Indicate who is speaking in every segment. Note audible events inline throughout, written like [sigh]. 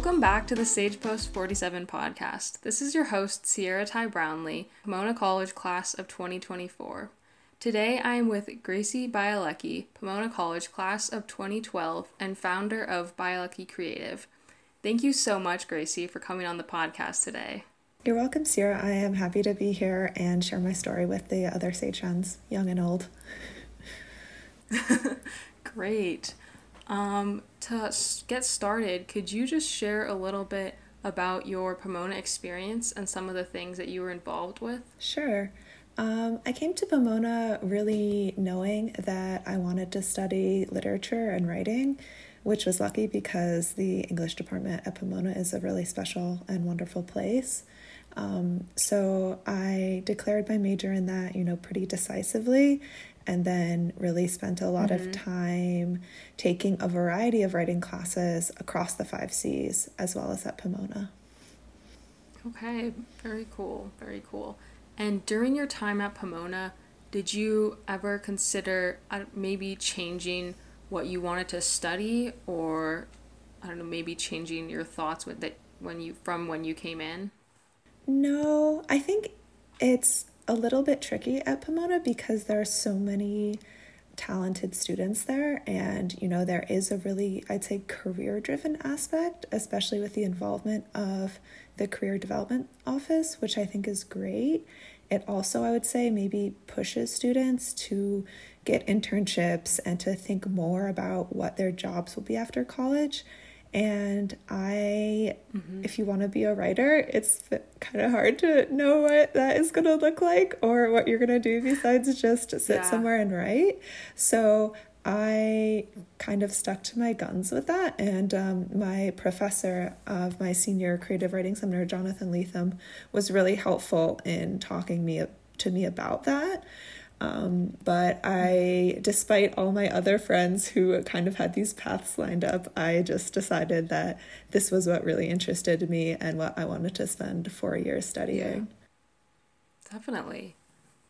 Speaker 1: Welcome back to the Sage Post 47 podcast. This is your host, Sierra Ty Brownlee, Pomona College class of 2024. Today I am with Gracie Bielecki, Pomona College class of 2012 and founder of Bielecki Creative. Thank you so much, Gracie, for coming on the podcast today.
Speaker 2: You're welcome, Sierra. I am happy to be here and share my story with the other Sagehens, young and old. [laughs]
Speaker 1: Great. Um, to get started, could you just share a little bit about your Pomona experience and some of the things that you were involved with?
Speaker 2: Sure. Um, I came to Pomona really knowing that I wanted to study literature and writing, which was lucky because the English department at Pomona is a really special and wonderful place. Um, so I declared my major in that, you know, pretty decisively and then really spent a lot mm-hmm. of time taking a variety of writing classes across the five C's as well as at Pomona.
Speaker 1: Okay, very cool, very cool. And during your time at Pomona, did you ever consider uh, maybe changing what you wanted to study or I don't know, maybe changing your thoughts with it when you from when you came in?
Speaker 2: No, I think it's a little bit tricky at Pomona because there are so many talented students there. And you know there is a really I'd say career driven aspect especially with the involvement of the career development office which I think is great. It also I would say maybe pushes students to get internships and to think more about what their jobs will be after college and I, mm-hmm. if you want to be a writer, it's kind of hard to know what that is going to look like or what you're going to do besides just sit yeah. somewhere and write. So I kind of stuck to my guns with that. And um, my professor of my senior creative writing seminar, Jonathan Lethem, was really helpful in talking me to me about that. Um, but I, despite all my other friends who kind of had these paths lined up, I just decided that this was what really interested me and what I wanted to spend four years studying.
Speaker 1: Yeah. Definitely.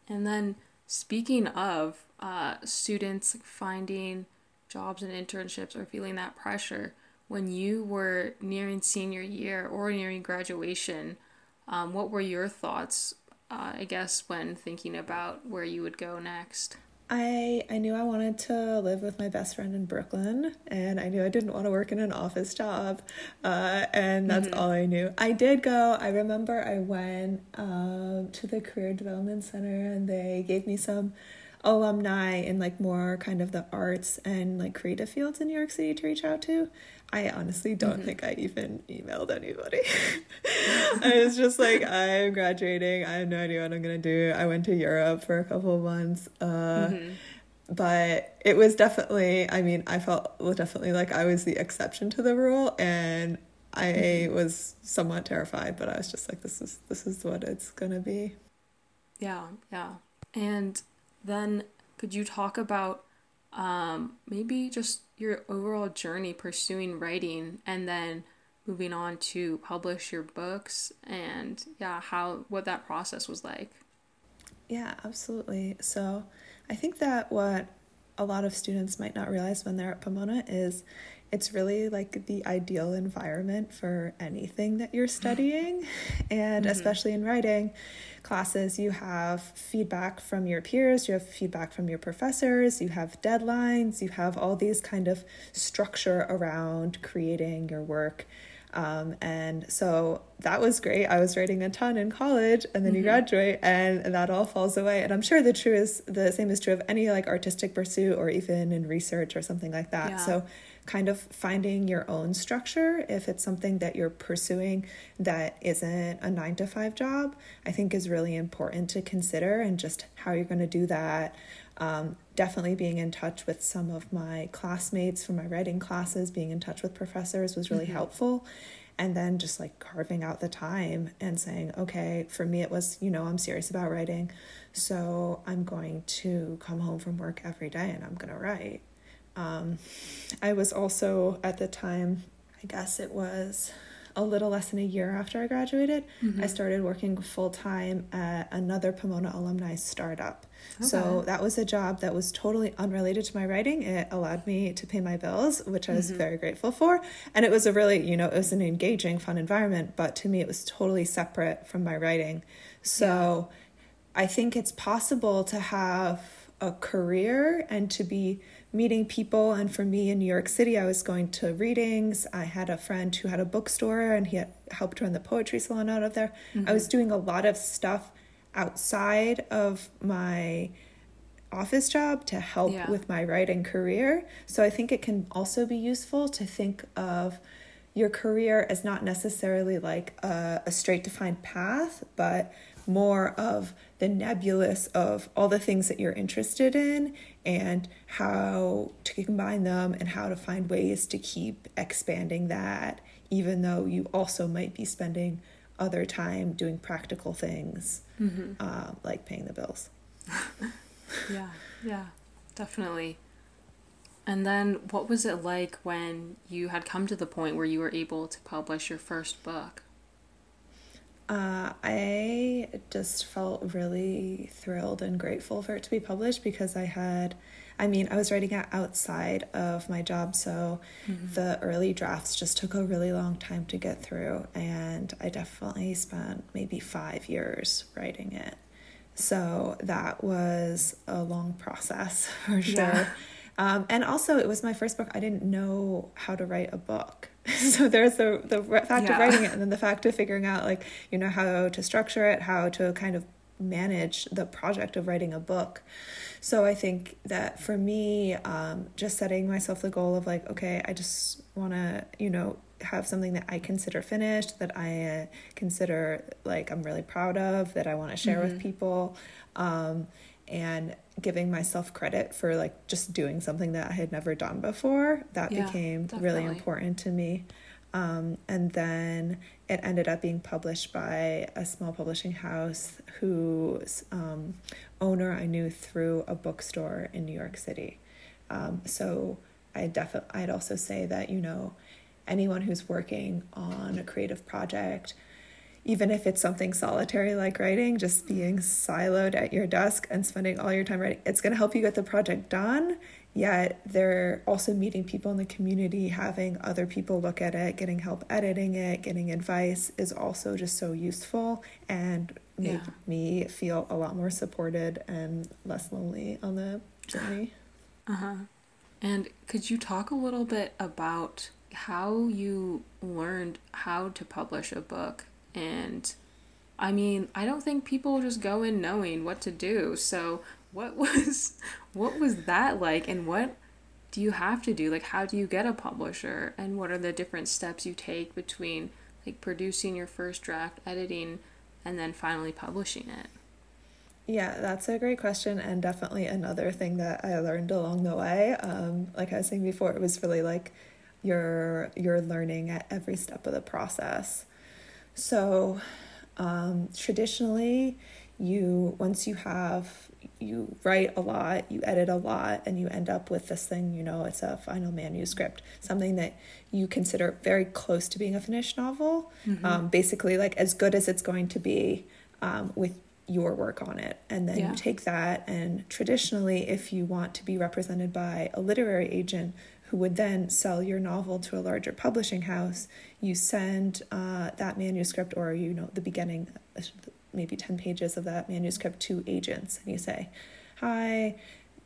Speaker 1: And then, speaking of uh, students finding jobs and internships or feeling that pressure, when you were nearing senior year or nearing graduation, um, what were your thoughts uh, I guess, when thinking about where you would go next?
Speaker 2: I I knew I wanted to live with my best friend in Brooklyn, and I knew I didn't want to work in an office job, uh, and that's mm-hmm. all I knew. I did go. I remember I went um, to the Career Development Center, and they gave me some alumni in like more kind of the arts and like creative fields in New York City to reach out to. I honestly don't mm-hmm. think I even emailed anybody. [laughs] I was just like, I'm graduating. I have no idea what I'm gonna do. I went to Europe for a couple of months. Uh, mm-hmm. But it was definitely, I mean, I felt definitely like I was the exception to the rule, and I mm-hmm. was somewhat terrified. But I was just like, this is this is what it's gonna be.
Speaker 1: Yeah, yeah. And then could you talk about um, maybe just your overall journey pursuing writing and then moving on to publish your books and yeah how what that process was like?
Speaker 2: Yeah absolutely. So i think that what a lot of students might not realize when they're at pomona is it's really like the ideal environment for anything that you're studying [gasps] and mm-hmm. especially in writing classes, you have feedback from your peers, you have feedback from your professors, you have deadlines, you have all these kind of structure around creating your work. Um, and so that was great. I was writing a ton in college, and then mm-hmm. you graduate, and that all falls away. And I'm sure the true is the same is true of any like artistic pursuit or even in research or something like that. Yeah. So kind of finding your own structure if it's something that you're pursuing that isn't a nine to five job, I think is really important to consider and just how you're going to do that. Um, definitely being in touch with some of my classmates from my writing classes, being in touch with professors was really mm-hmm. helpful. And then just like carving out the time and saying, okay, for me, it was, you know, I'm serious about writing. So I'm going to come home from work every day and I'm going to write. Um, I was also at the time, I guess it was a little less than a year after I graduated, mm-hmm. I started working full time at another Pomona alumni startup. Okay. So that was a job that was totally unrelated to my writing. It allowed me to pay my bills, which I was mm-hmm. very grateful for. And it was a really, you know, it was an engaging, fun environment, but to me, it was totally separate from my writing. So yeah. I think it's possible to have a career and to be meeting people. And for me in New York City, I was going to readings. I had a friend who had a bookstore and he had helped run the poetry salon out of there. Mm-hmm. I was doing a lot of stuff outside of my office job to help yeah. with my writing career. So I think it can also be useful to think of your career as not necessarily like a, a straight defined path, but more of the nebulous of all the things that you're interested in and how to combine them and how to find ways to keep expanding that, even though you also might be spending other time doing practical things mm-hmm. uh, like paying the bills. [laughs]
Speaker 1: yeah, yeah, definitely. And then, what was it like when you had come to the point where you were able to publish your first book?
Speaker 2: Uh, I just felt really thrilled and grateful for it to be published because I had, I mean, I was writing it outside of my job, so mm-hmm. the early drafts just took a really long time to get through, and I definitely spent maybe five years writing it. So that was a long process [laughs] for sure. Yeah. Um, and also, it was my first book. I didn't know how to write a book. [laughs] so there's the the fact yeah. of writing it and then the fact of figuring out like you know how to structure it how to kind of manage the project of writing a book so i think that for me um, just setting myself the goal of like okay i just want to you know have something that i consider finished that i uh, consider like i'm really proud of that i want to share mm-hmm. with people um, and giving myself credit for like just doing something that I had never done before. That yeah, became definitely. really important to me. Um, and then it ended up being published by a small publishing house whose um, owner I knew through a bookstore in New York City. Um, so I definitely, I'd also say that, you know, anyone who's working on a creative project even if it's something solitary like writing, just being siloed at your desk and spending all your time writing, it's going to help you get the project done. Yet they're also meeting people in the community, having other people look at it, getting help editing it, getting advice is also just so useful and made yeah. me feel a lot more supported and less lonely on the journey.
Speaker 1: Uh huh. And could you talk a little bit about how you learned how to publish a book and I mean, I don't think people just go in knowing what to do. So, what [laughs] was what was that like and what do you have to do? Like how do you get a publisher and what are the different steps you take between like producing your first draft, editing, and then finally publishing it?
Speaker 2: Yeah, that's a great question, and definitely another thing that I learned along the way. Um, like I was saying before, it was really like you're you're learning at every step of the process. So, um, traditionally, you once you have you write a lot, you edit a lot, and you end up with this thing. You know, it's a final manuscript, something that you consider very close to being a finished novel. Mm-hmm. Um, basically, like as good as it's going to be um, with your work on it. And then yeah. you take that, and traditionally, if you want to be represented by a literary agent who would then sell your novel to a larger publishing house, you send uh, that manuscript or you know the beginning maybe 10 pages of that manuscript to agents and you say hi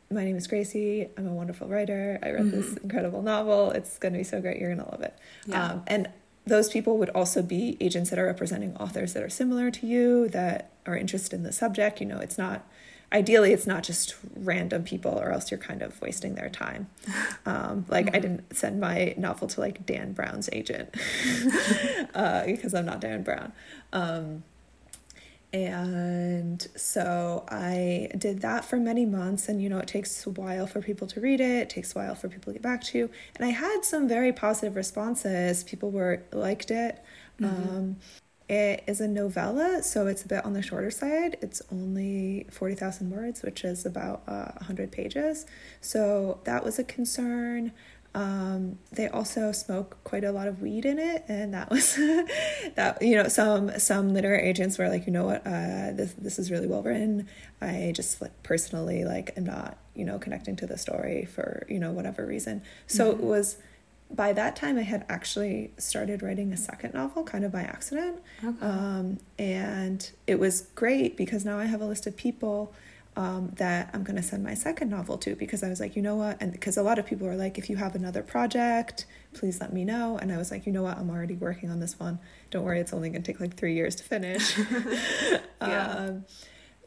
Speaker 2: my name is gracie i'm a wonderful writer i read mm-hmm. this incredible novel it's going to be so great you're going to love it yeah. Um, and those people would also be agents that are representing authors that are similar to you that are interested in the subject you know it's not ideally it's not just random people or else you're kind of wasting their time. [laughs] Um, like mm-hmm. i didn't send my novel to like dan brown's agent [laughs] [laughs] uh, because i'm not dan brown. Um, and so i did that for many months and you know it takes a while for people to read it it takes a while for people to get back to you. And i had some very positive responses. People were liked it. Mm-hmm. um, it is a novella, so it's a bit on the shorter side. It's only 40,000 words, which is about uh, 100 pages. So that was a concern. Um, they also smoke quite a lot of weed in it, and that was [laughs] that. You know, some some literary agents were like, you know what, uh, this this is really well written. I just like personally like am not you know connecting to the story for you know whatever reason. So mm-hmm. it was by that time I had actually started writing a second novel kind of by accident. Okay. Um, and it was great because now I have a list of people um, that I'm going to send my second novel to because I was like, you know what? And because a lot of people are like, if you have another project, please let me know. And I was like, you know what? I'm already working on this one. Don't worry, it's only going to take like three years to finish. [laughs] yeah. [laughs] Um,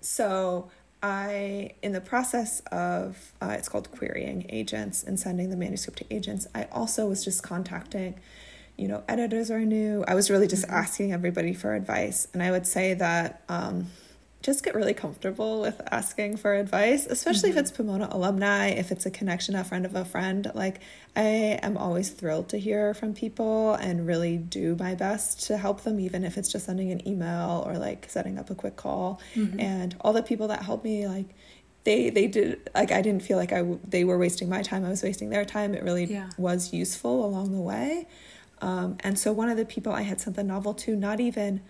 Speaker 2: so I, in the process of, uh, it's called querying agents and sending the manuscript to agents, I also was just contacting, you know, editors are new. I was really just mm-hmm. asking everybody for advice. And I would say that um, just get really comfortable with asking for advice, especially mm-hmm. if it's Pomona alumni, if it's a connection, a friend of a friend. Like, I am always thrilled to hear from people and really do my best to help them, even if it's just sending an email or like setting up a quick call. Mm-hmm. And all the people that helped me, like, they they did like I didn't feel like I they were wasting my time. I was wasting their time. It really yeah. was useful along the way. Um, and so one of the people I had sent the novel to, not even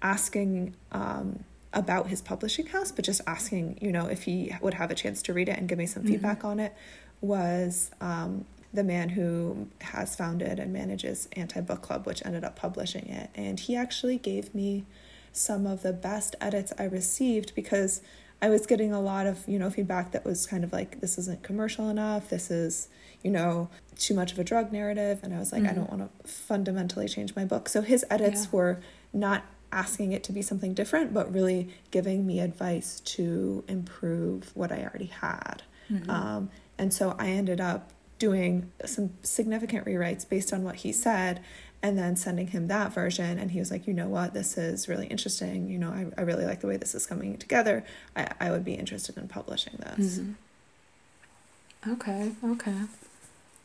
Speaker 2: asking. Um, about his publishing house, but just asking, you know, if he would have a chance to read it and give me some mm-hmm. feedback on it, was um, the man who has founded and manages Anti Book Club, which ended up publishing it. And he actually gave me some of the best edits I received because I was getting a lot of, you know, feedback that was kind of like, this isn't commercial enough, this is, you know, too much of a drug narrative. And I was like, mm-hmm. I don't want to fundamentally change my book. So his edits yeah. were not asking it to be something different, but really giving me advice to improve what I already had. Mm-hmm. Um, and so I ended up doing some significant rewrites based on what he said and then sending him that version and he was like you know what this is really interesting you know i, I really like the way this is coming together I, I would be interested in publishing this
Speaker 1: mm-hmm. okay okay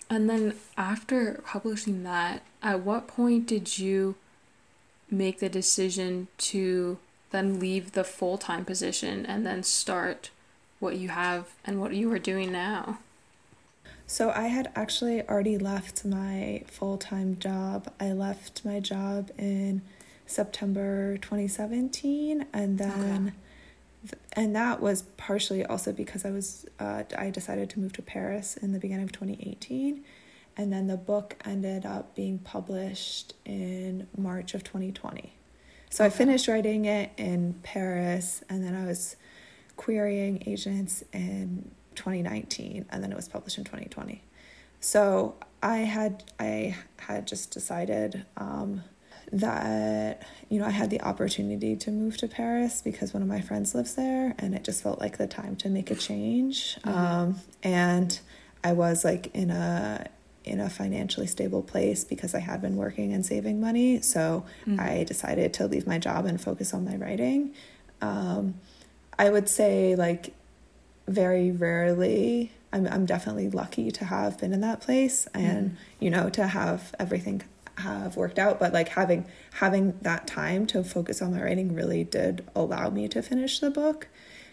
Speaker 1: and then after publishing that at what point did you make the decision to then leave the full time position and then start what you have and what you are doing now?
Speaker 2: So, I had actually already left my full time job. I left my job in September 2017, and then. Okay. and that was partially also because I was uh, I decided to move to Paris in the beginning of 2018 and then the book ended up being published in March of 2020. So okay. I finished writing it in Paris, and then I was querying agents in 2019, and then it was published in 2020. So I had I had just decided um, that you know I had the opportunity to move to Paris because one of my friends lives there, and it just felt like the time to make a change. Mm-hmm. Um, and I was like in a in a financially stable place because I had been working and saving money. So mm-hmm. I decided to leave my job and focus on my writing. Um, I would say, like, very rarely, I'm, I'm definitely lucky to have been in that place and, mm-hmm. you know, to have everything have worked out but like having having that time to focus on my writing really did allow me to finish the book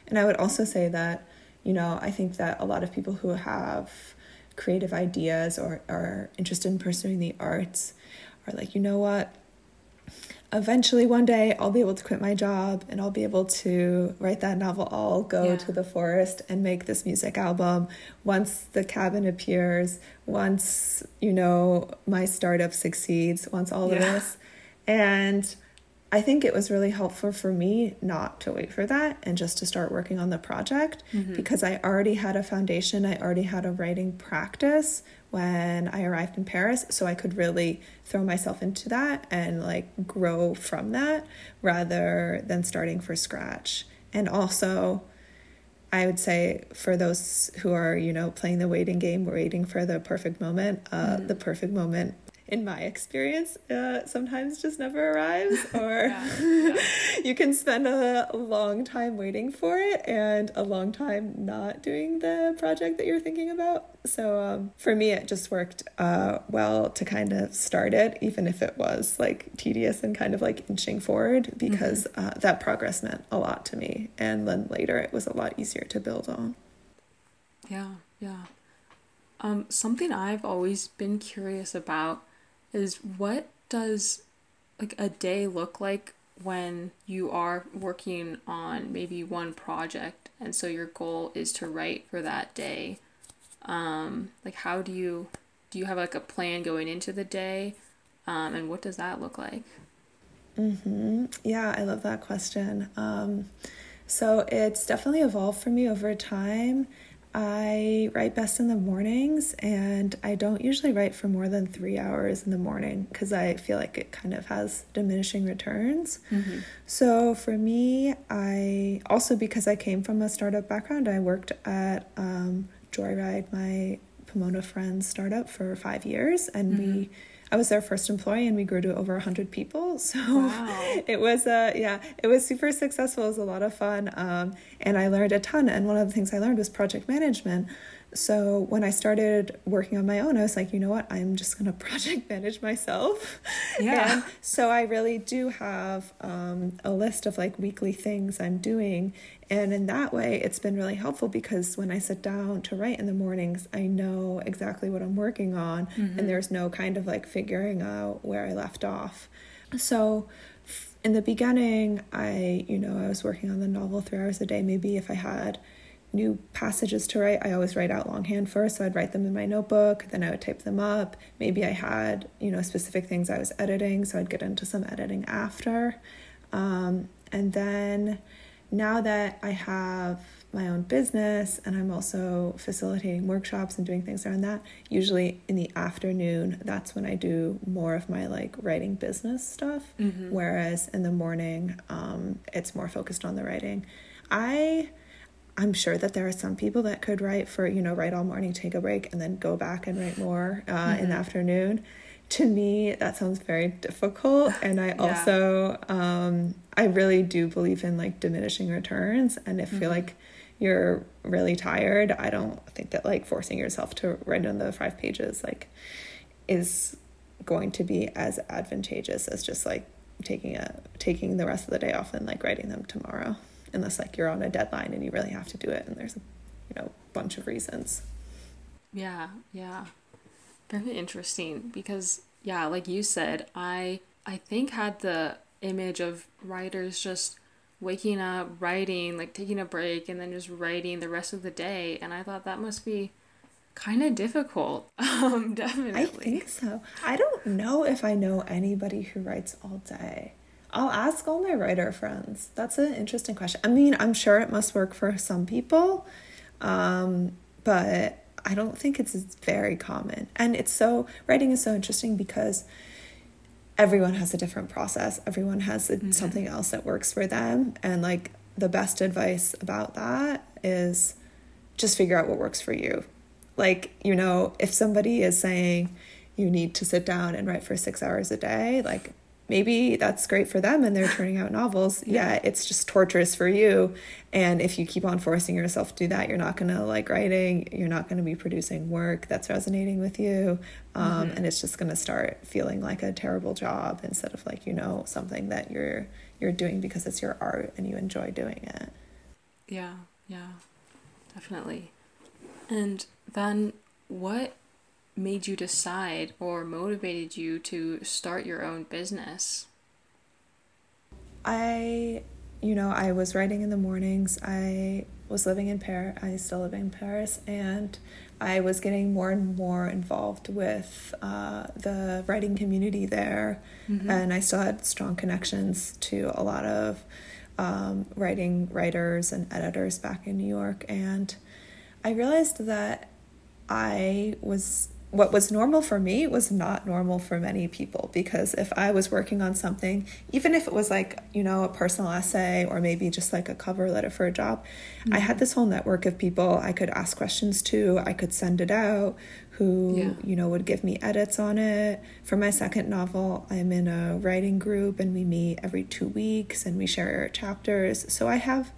Speaker 2: and i would also say that you know i think that a lot of people who have creative ideas or are interested in pursuing the arts are like, you know what? Eventually, one day, I'll be able to quit my job and I'll be able to write that novel. I'll go yeah. to the forest and make this music album. Once the cabin appears, once, you know, my startup succeeds, once all yeah. of this. And I think it was really helpful for me not to wait for that and just to start working on the project mm-hmm. because I already had a foundation, I already had a writing practice when I arrived in Paris, so I could really throw myself into that and like grow from that rather than starting from scratch. And also, I would say for those who are, you know, playing the waiting game, waiting for the perfect moment, uh, mm. the perfect moment in my experience, uh, sometimes just never arrives, [laughs] or yeah, yeah. [laughs] you can spend a long time waiting for it and a long time not doing the project that you're thinking about. So um, for me, it just worked uh, well to kind of start it, even if it was like tedious and kind of like inching forward, because mm-hmm. uh, that progress meant a lot to me. And then later, it was a lot easier to build on.
Speaker 1: Yeah, yeah. Um, something I've always been curious about is what does like a day look like when you are working on maybe one project and so your goal is to write for that day? Um, like how do you do you have like a plan going into the day? Um, and what does that look like?
Speaker 2: Mm-hmm. yeah i love that question. Um, so it's definitely evolved for me over time I write best in the mornings, and I don't usually write for more than three hours in the morning because I feel like it kind of has diminishing returns. Mm-hmm. So for me, I also because I came from a startup background, I worked at um, Joyride, my Pomona Friends startup, for five years, and mm-hmm. we I was their first employee and we grew to over 100 people. [laughs] So wow. it was, uh, yeah, it was super successful. It was a lot of fun. Um, and I learned a ton. And one of the things I learned was project management. So when I started working on my own, I was like, you know what? I'm just going [laughs] to project manage myself. Yeah. and so I really do have um, a list of like weekly things I'm doing. And in that way, it's been really helpful because when I sit down to write in the mornings, I know exactly what I'm working on. Mm-hmm. And there's no kind of like figuring out where I left off. So in the beginning, I, you know, I was working on the novel three hours a day. Maybe if I had new passages to write, I always write out longhand first. So I'd write them in my notebook, then I would type them up. Maybe I had, you know, specific things I was editing, so I'd get into some editing after. Um, and then now that I have my own business and I'm also facilitating workshops and doing things around that, usually in the afternoon, that's when I do more of my like writing business stuff. Mm-hmm. Whereas in the morning, um, it's more focused on the writing. I I'm sure that there are some people that could write for, you know, write all morning, take a break, and then go back and write more uh, mm-hmm. in the mm-hmm. afternoon. To me, that sounds very difficult. And I [laughs] yeah. also, um, I really do believe in like diminishing returns. And if mm-hmm. you're like, you're really tired, I don't think that like forcing yourself to write on the five pages like is going to be as advantageous as just like taking a taking the rest of the day off and like writing them tomorrow unless like you're on a deadline and you really have to do it and there's a you know bunch of reasons.
Speaker 1: Yeah yeah. Very interesting because yeah like you said i i think had the image of writers just waking up writing like taking a break and then just writing the rest of the day and i thought that must be kind of difficult. [laughs] Um definitely.
Speaker 2: i think so. I don't know if i know anybody who writes all day I'll ask all my writer friends. That's an interesting question. I mean, I'm sure it must work for some people, um, but I don't think it's very common. And it's so, writing is so interesting because everyone has a different process, everyone has a, mm-hmm. something else that works for them. And like the best advice about that is just figure out what works for you. Like, you know, if somebody is saying, you need to sit down and write for six hours a day, like maybe that's great for them and they're turning out novels. [laughs] Yeah. yeah, it's just torturous for you. And if you keep on forcing yourself to do that, you're not going to like writing, you're not going to be producing work that's resonating with you. Um, mm-hmm. And it's just going to start feeling like a terrible job instead of like, you know, something that you're you're doing because it's your art and you enjoy doing it.
Speaker 1: Yeah, yeah, definitely. And then what made you decide or motivated you to start your own business?
Speaker 2: I, you know, I was writing in the mornings. I was living in Paris. I still live in Paris, and I was getting more and more involved with uh, the writing community there, mm-hmm. and I still had strong connections to a lot of um, writing writers and editors back in New York, and I realized that I was what was normal for me was not normal for many people because if I was working on something, even if it was like, you know, a personal essay or maybe just like a cover letter for a job, mm-hmm. I had this whole network of people I could ask questions to, I could send it out, who, yeah. you know, would give me edits on it. For my second novel, I'm in a writing group and we meet every two weeks and we share chapters. So I have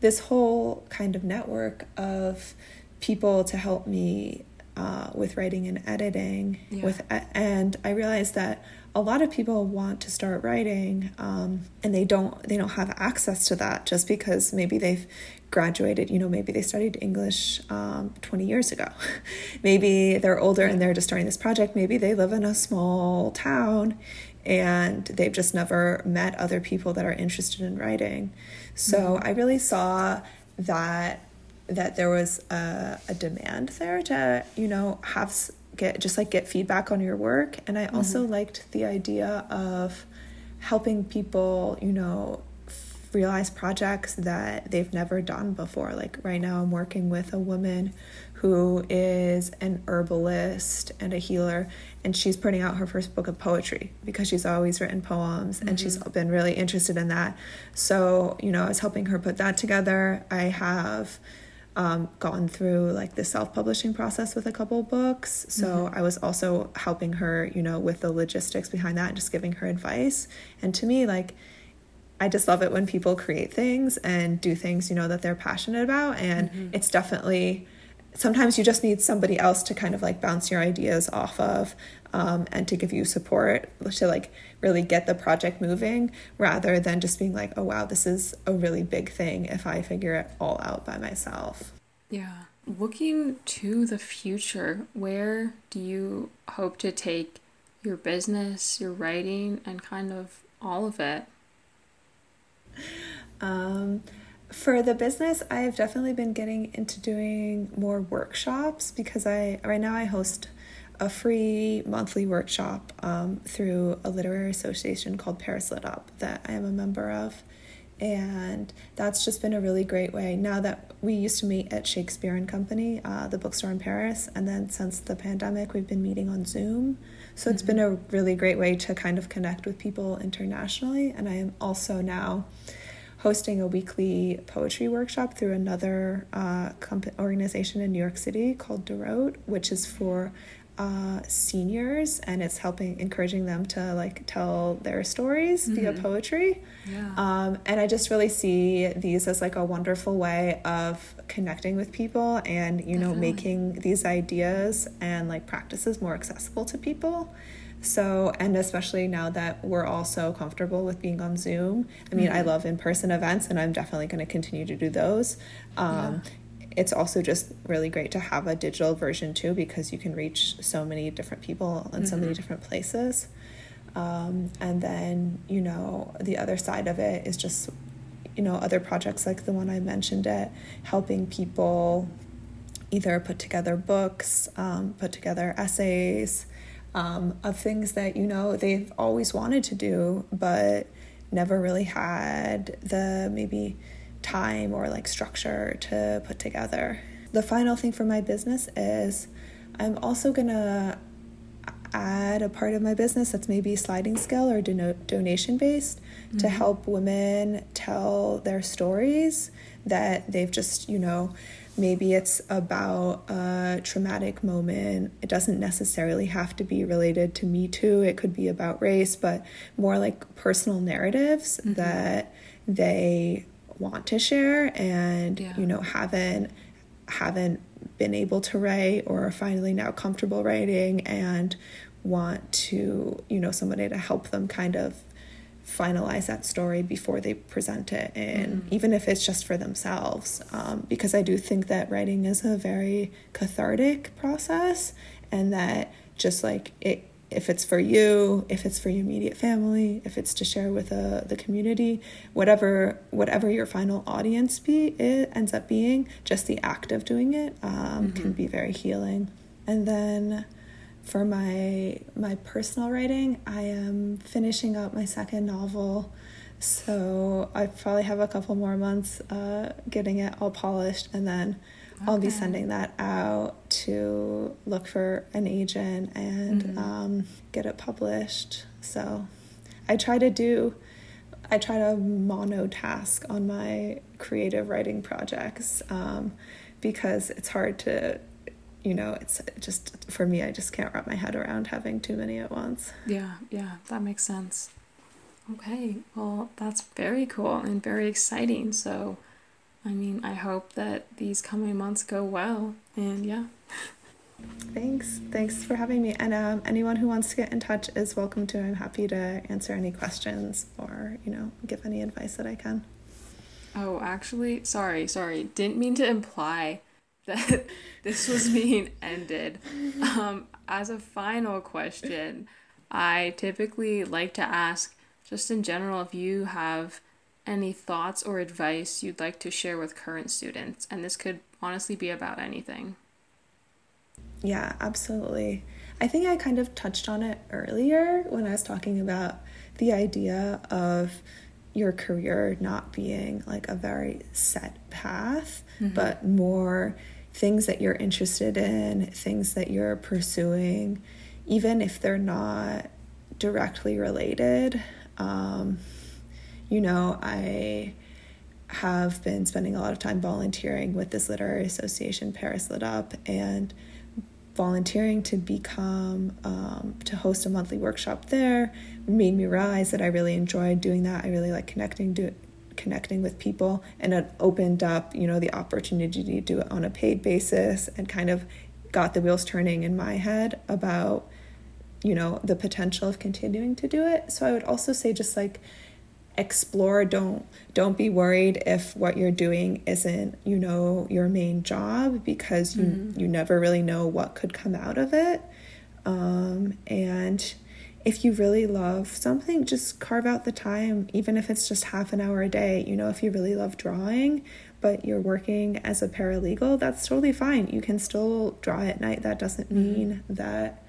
Speaker 2: this whole kind of network of people to help me uh, with writing and editing yeah. with and i realized that a lot of people want to start writing um, and they don't they don't have access to that just because maybe they've graduated you know maybe they studied english um, 20 years ago [laughs] maybe they're older and they're just starting this project maybe they live in a small town and they've just never met other people that are interested in writing so mm-hmm. i really saw that that there was a, a demand there to you know have get just like get feedback on your work and i also mm-hmm. liked the idea of helping people you know realize projects that they've never done before like right now i'm working with a woman who is an herbalist and a healer and she's putting out her first book of poetry because she's always written poems mm-hmm. and she's mm-hmm. been really interested in that so you know i was helping her put that together i have um, gone through like the self-publishing process with a couple books so mm-hmm. i was also helping her you know with the logistics behind that and just giving her advice and to me like i just love it when people create things and do things you know that they're passionate about and mm-hmm. it's definitely sometimes you just need somebody else to kind of like bounce your ideas off of um, and to give you support to like really get the project moving rather than just being like, oh wow, this is a really big thing if I figure it all out by myself.
Speaker 1: Yeah. Looking to the future, where do you hope to take your business, your writing, and kind of all of it?
Speaker 2: Um, for the business, I've definitely been getting into doing more workshops because I right now I host a free monthly workshop um, through a literary association called Paris Lit Up that I am a member of. And that's just been a really great way. Now that we used to meet at Shakespeare and Company, uh, the bookstore in Paris, and then since the pandemic, we've been meeting on Zoom. So mm-hmm. it's been a really great way to kind of connect with people internationally. And I am also now hosting a weekly poetry workshop through another uh, comp- organization in New York City called DOROT, which is for uh, seniors and it's helping encouraging them to like tell their stories mm-hmm. via poetry yeah. um, and i just really see these as like a wonderful way of connecting with people and you Definitely. know making these ideas and like practices more accessible to people so and especially now that we're all so comfortable with being on zoom i mean mm-hmm. i love in-person events and i'm definitely going to continue to do those um, yeah it's also just really great to have a digital version too because you can reach so many different people in mm-hmm. so many mm-hmm. different places. Um, and then, you know, the other side of it is just, you know, other projects like the one I mentioned it, helping people either put together books, um, put together essays um, of things that, you know, they've always wanted to do, but never really had the maybe time or like structure to put together. The final thing for my business is I'm also gonna add a part of my business that's maybe sliding scale or don- donation based mm-hmm. to help women tell their stories that they've just, you know, maybe it's about a traumatic moment. It doesn't necessarily have to be related to Me Too, it could be about race, but more like personal narratives mm-hmm. that they want to share and yeah. you know haven't haven't been able to write or are finally now comfortable writing and want to you know somebody to help them kind of finalize that story before they present it and mm. even if it's just for themselves um, because i do think that writing is a very cathartic process and that just like it if it's for you, if it's for your immediate family, if it's to share with uh, the community, whatever whatever your final audience be it ends up being, just the act of doing it um, mm-hmm. can be very healing. And then for my my personal writing, I am finishing up my second novel. So I probably have a couple more months uh, getting it all polished, and then Okay. I'll be sending that out to look for an agent and mm-hmm. um, get it published. So I try to do, I try to monotask on my creative writing projects um, because it's hard to, you know, it's just for me, I just can't wrap my head around having too many at once.
Speaker 1: Yeah, yeah, that makes sense. Okay, well, that's very cool and very exciting. So, I mean, I hope that these coming months go well. And yeah.
Speaker 2: Thanks. Thanks for having me. And um, anyone who wants to get in touch is welcome to. I'm happy to answer any questions or, you know, give any advice that I can.
Speaker 1: Oh, actually, sorry, sorry. Didn't mean to imply that [laughs] this was being ended. Um, as a final question, I typically like to ask, just in general, if you have any thoughts or advice you'd like to share with current students. And this could honestly be about anything.
Speaker 2: Yeah, absolutely. I think I kind of touched on it earlier when I was talking about the idea of your career not being like a very set path, mm-hmm. but more things that you're interested in, things that you're pursuing, even if they're not directly related. Um, you know, I have been spending a lot of time volunteering with this literary association, Paris Lit Up, and volunteering to become um, to host a monthly workshop there made me realize that I really enjoyed doing that. I really like connecting do, connecting with people, and it opened up you know the opportunity to do it on a paid basis, and kind of got the wheels turning in my head about you know the potential of continuing to do it. So I would also say just like explore don't don't be worried if what you're doing isn't you know your main job because you mm-hmm. you never really know what could come out of it um, and if you really love something just carve out the time even if it's just half an hour a day you know if you really love drawing but you're working as a paralegal that's totally fine you can still draw at night that doesn't mm-hmm. mean mm-hmm. that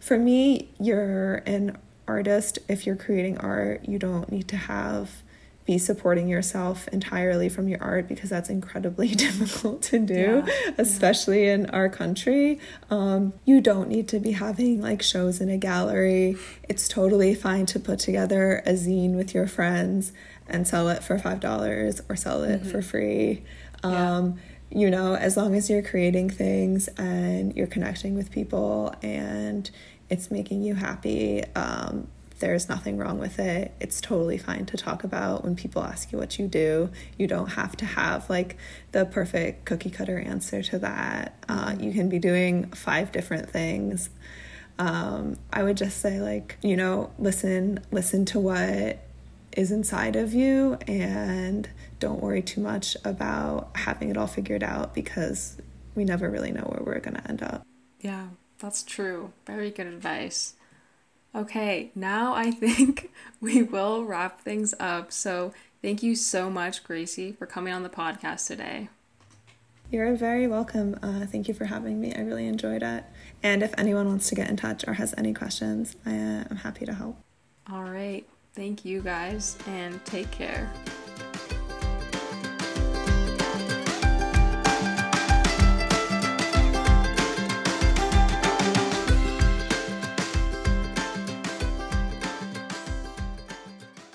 Speaker 2: for me you're an artist, if you're creating art, you don't need to have be supporting yourself entirely from your art because that's incredibly [laughs] difficult to do, yeah, especially yeah. in our country. Um, you don't need to be having like shows in a gallery. It's totally fine to put together a zine with your friends and sell it for $5 or sell it mm-hmm. for free. Um, yeah. You know, as long as you're creating things and you're connecting with people and it's making you happy, um, there's nothing wrong with it. It's totally fine to talk about when people ask you what you do. You don't have to have like the perfect cookie cutter answer to that. Uh, you can be doing five different things. Um, I would just say like you know listen listen to what is inside of you and don't worry too much about having it all figured out because we never really know where we're going to end up.
Speaker 1: Yeah. That's true. Very good advice. Okay, now I think [laughs] we will wrap things up. So, thank you so much, Gracie, for coming on the podcast today.
Speaker 2: You're very welcome. Uh, thank you for having me. I really enjoyed it. And if anyone wants to get in touch or has any questions, I, uh, I'm happy to help.
Speaker 1: All right. Thank you guys and take care.